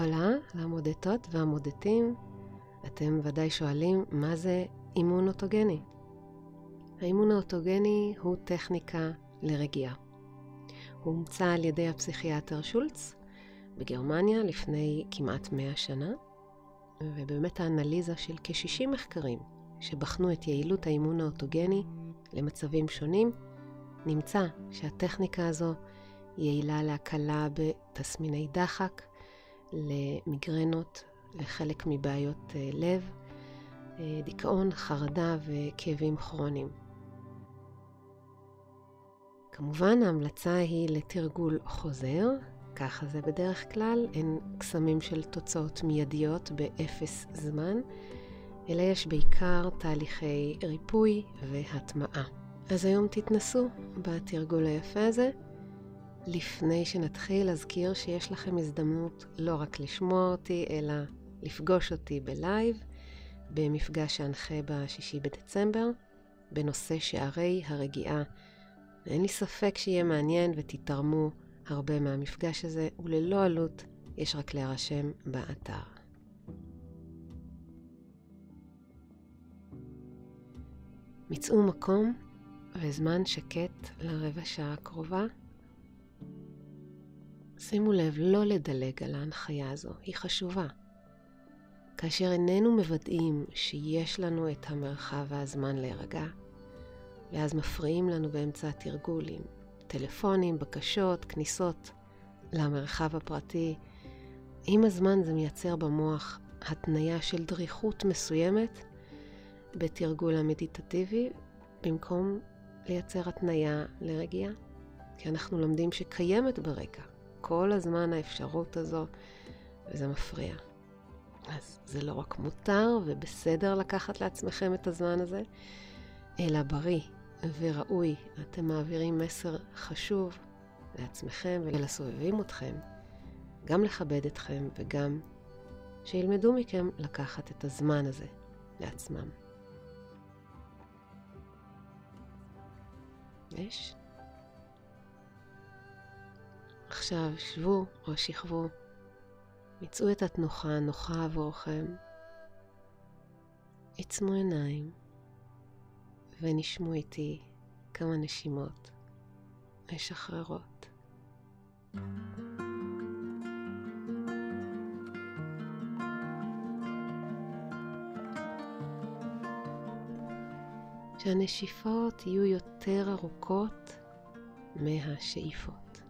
הולה, למודדות והמודדים, אתם ודאי שואלים מה זה אימון אוטוגני. האימון האוטוגני הוא טכניקה לרגיעה. הוא הומצא על ידי הפסיכיאטר שולץ בגרמניה לפני כמעט 100 שנה, ובאמת האנליזה של כ-60 מחקרים שבחנו את יעילות האימון האוטוגני למצבים שונים, נמצא שהטכניקה הזו יעילה להקלה בתסמיני דחק, למיגרנות, לחלק מבעיות אה, לב, אה, דיכאון, חרדה וכאבים כרוניים. כמובן ההמלצה היא לתרגול חוזר, ככה זה בדרך כלל, אין קסמים של תוצאות מיידיות באפס זמן, אלא יש בעיקר תהליכי ריפוי והטמעה. אז היום תתנסו בתרגול היפה הזה. לפני שנתחיל, אזכיר שיש לכם הזדמנות לא רק לשמוע אותי, אלא לפגוש אותי בלייב, במפגש שאנחה ב-6 בדצמבר, בנושא שערי הרגיעה. ואין לי ספק שיהיה מעניין ותתרמו הרבה מהמפגש הזה, וללא עלות, יש רק להירשם באתר. מצאו מקום וזמן שקט לרבע שעה הקרובה. שימו לב לא לדלג על ההנחיה הזו, היא חשובה. כאשר איננו מוודאים שיש לנו את המרחב והזמן להירגע, ואז מפריעים לנו באמצע התרגול עם טלפונים, בקשות, כניסות למרחב הפרטי. עם הזמן זה מייצר במוח התניה של דריכות מסוימת בתרגול המדיטטיבי, במקום לייצר התניה לרגיעה. כי אנחנו לומדים שקיימת ברקע כל הזמן האפשרות הזו, וזה מפריע. אז זה לא רק מותר ובסדר לקחת לעצמכם את הזמן הזה, אלא בריא וראוי. אתם מעבירים מסר חשוב לעצמכם ולסובבים אתכם, גם לכבד אתכם וגם שילמדו מכם לקחת את הזמן הזה לעצמם. יש? עכשיו שבו או שכבו, מצאו את התנוחה הנוחה עבורכם, עצמו עיניים ונשמו איתי כמה נשימות משחררות. שהנשיפות יהיו יותר ארוכות מהשאיפות.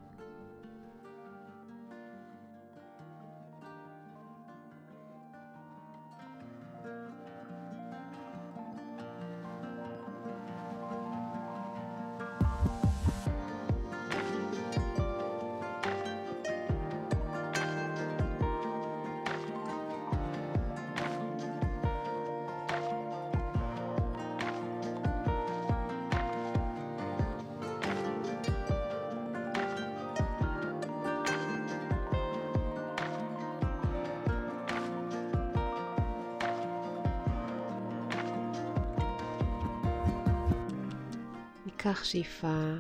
ניקח שאיפה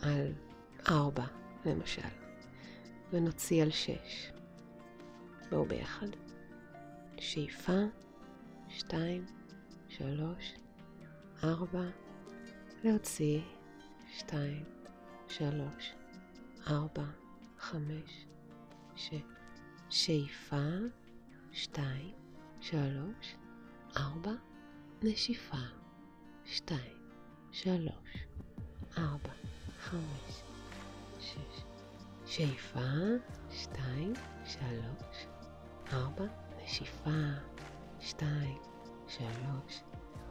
על ארבע, למשל, ונוציא על שש. בואו ביחד. שאיפה, שתיים, שלוש, ארבע, להוציא, שתיים, שלוש, ארבע, חמש, שש. שאיפה, שתיים, שלוש, ארבע, נשיפה, שתיים, שלוש, ארבע, חמש, שש. שאיפה, שתיים, שלוש, ארבע, נשיפה, שתיים, שלוש,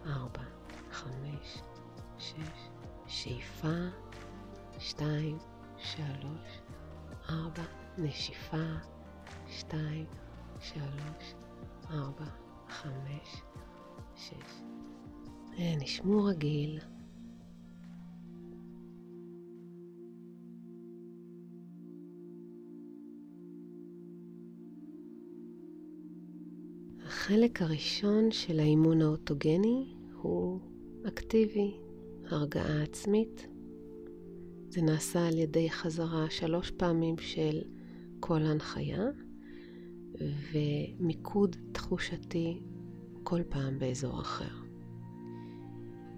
ארבע, חמש, שש. שאיפה, שתיים, שלוש, ארבע, נשיפה, שתיים, שלוש, ארבע, חמש, שש. נשמו רגיל. החלק הראשון של האימון האוטוגני הוא אקטיבי, הרגעה עצמית. זה נעשה על ידי חזרה שלוש פעמים של כל הנחיה, ומיקוד תחושתי כל פעם באזור אחר.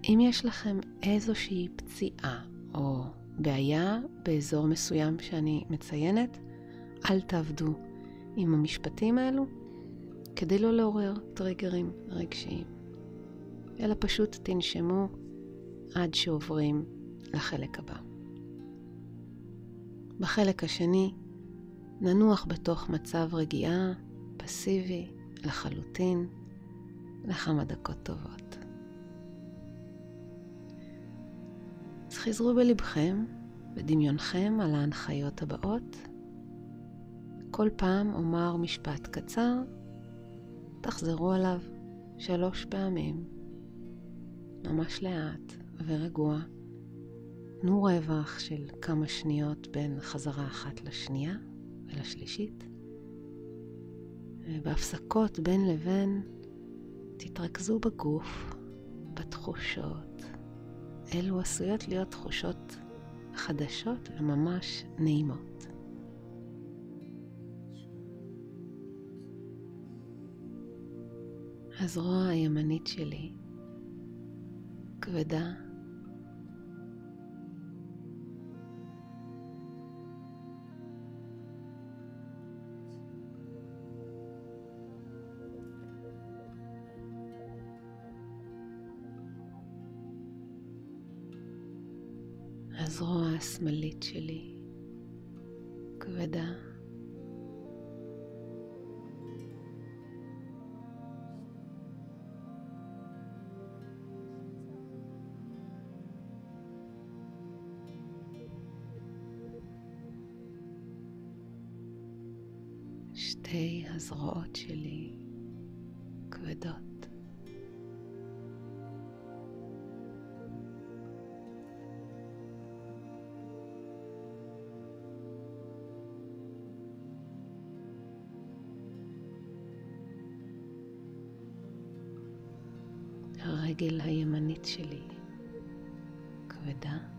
אם יש לכם איזושהי פציעה או בעיה באזור מסוים שאני מציינת, אל תעבדו עם המשפטים האלו כדי לא לעורר טריגרים רגשיים, אלא פשוט תנשמו עד שעוברים לחלק הבא. בחלק השני ננוח בתוך מצב רגיעה, פסיבי, לחלוטין, לכמה דקות טובות. אז חזרו בלבכם, בדמיונכם, על ההנחיות הבאות. כל פעם אומר משפט קצר, תחזרו עליו שלוש פעמים, ממש לאט ורגוע. תנו רווח של כמה שניות בין חזרה אחת לשנייה ולשלישית. בהפסקות בין לבין תתרכזו בגוף, בתחושות. אלו עשויות להיות תחושות חדשות וממש נעימות. הזרוע הימנית שלי כבדה הזרוע השמאלית שלי כבדה. שתי הזרועות שלי כבדות. הרגל הימנית שלי כבדה.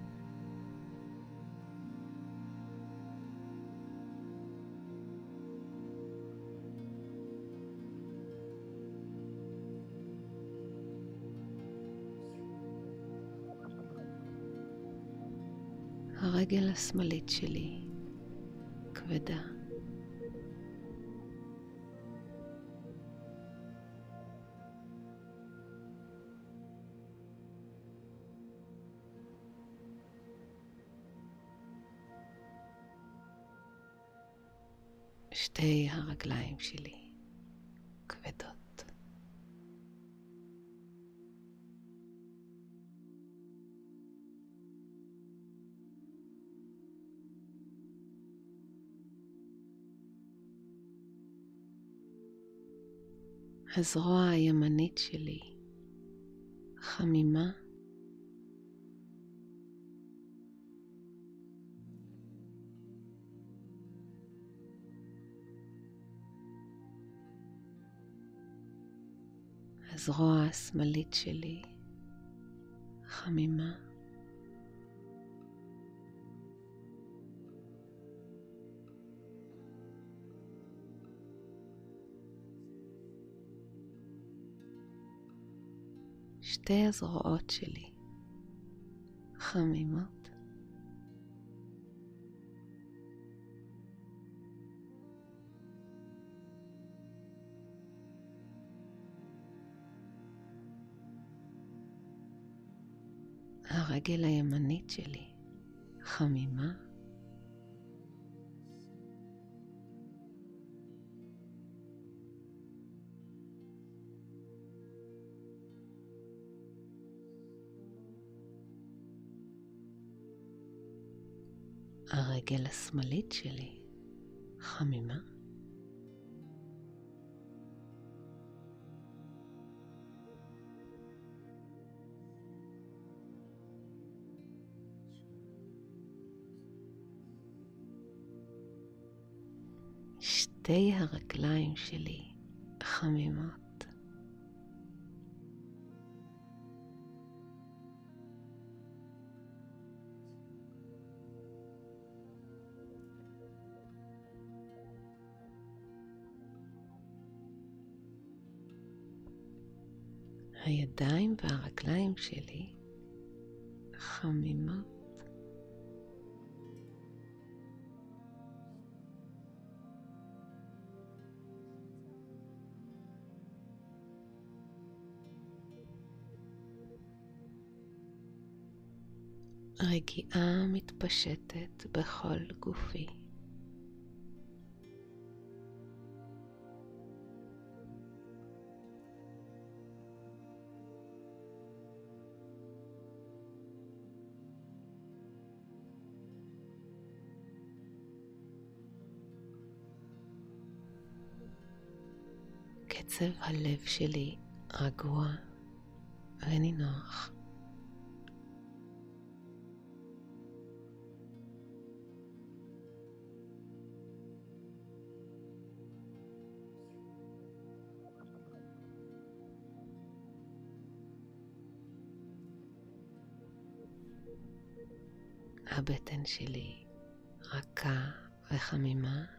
הרגל השמאלית שלי כבדה. שתי הרגליים שלי הזרוע הימנית שלי חמימה הזרוע השמאלית שלי חמימה. שתי הזרועות שלי חמימות. הרגל הימנית שלי חמימה. הרגל השמאלית שלי חמימה. שתי הרגליים שלי חמימות. הידיים והרגליים שלי חמימות. רגיעה מתפשטת בכל גופי. קצב הלב שלי רגוע ונינוח. הבטן שלי רכה וחמימה.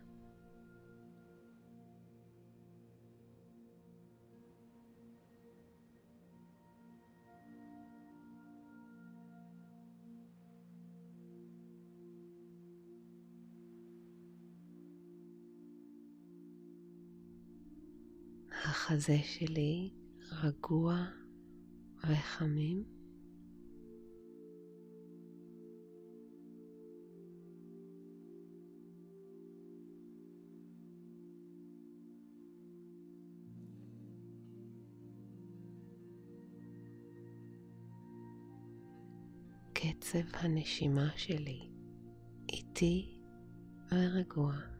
החזה שלי רגוע וחמים. קצב הנשימה שלי איטי ורגוע.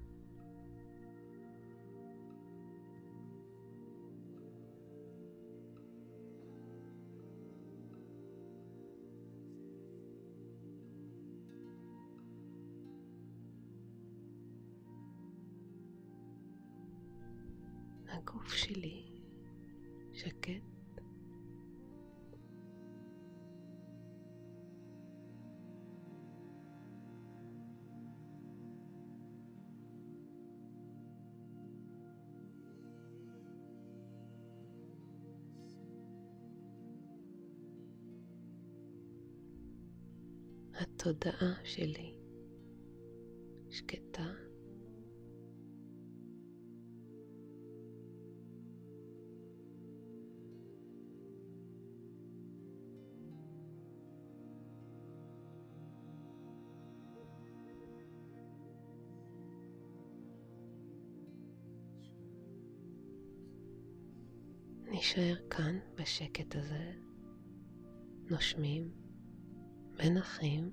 שלי שקט. התודעה שלי נשאר כאן בשקט הזה, נושמים, מנחים.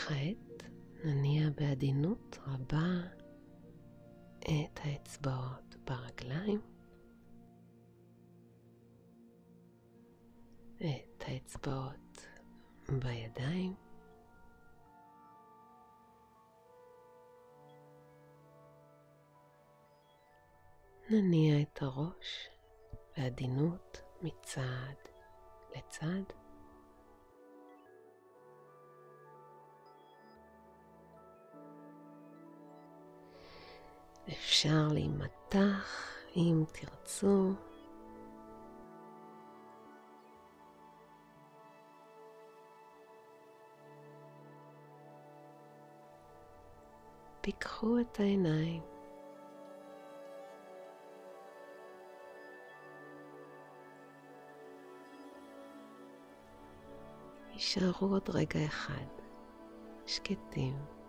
וכעת נניע בעדינות רבה את האצבעות ברגליים, את האצבעות בידיים. נניע את הראש בעדינות מצד לצד. אפשר להימתח אם תרצו. פיקחו את העיניים. יישארו עוד רגע אחד, שקטים.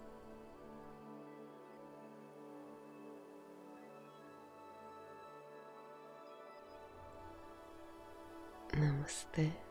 네.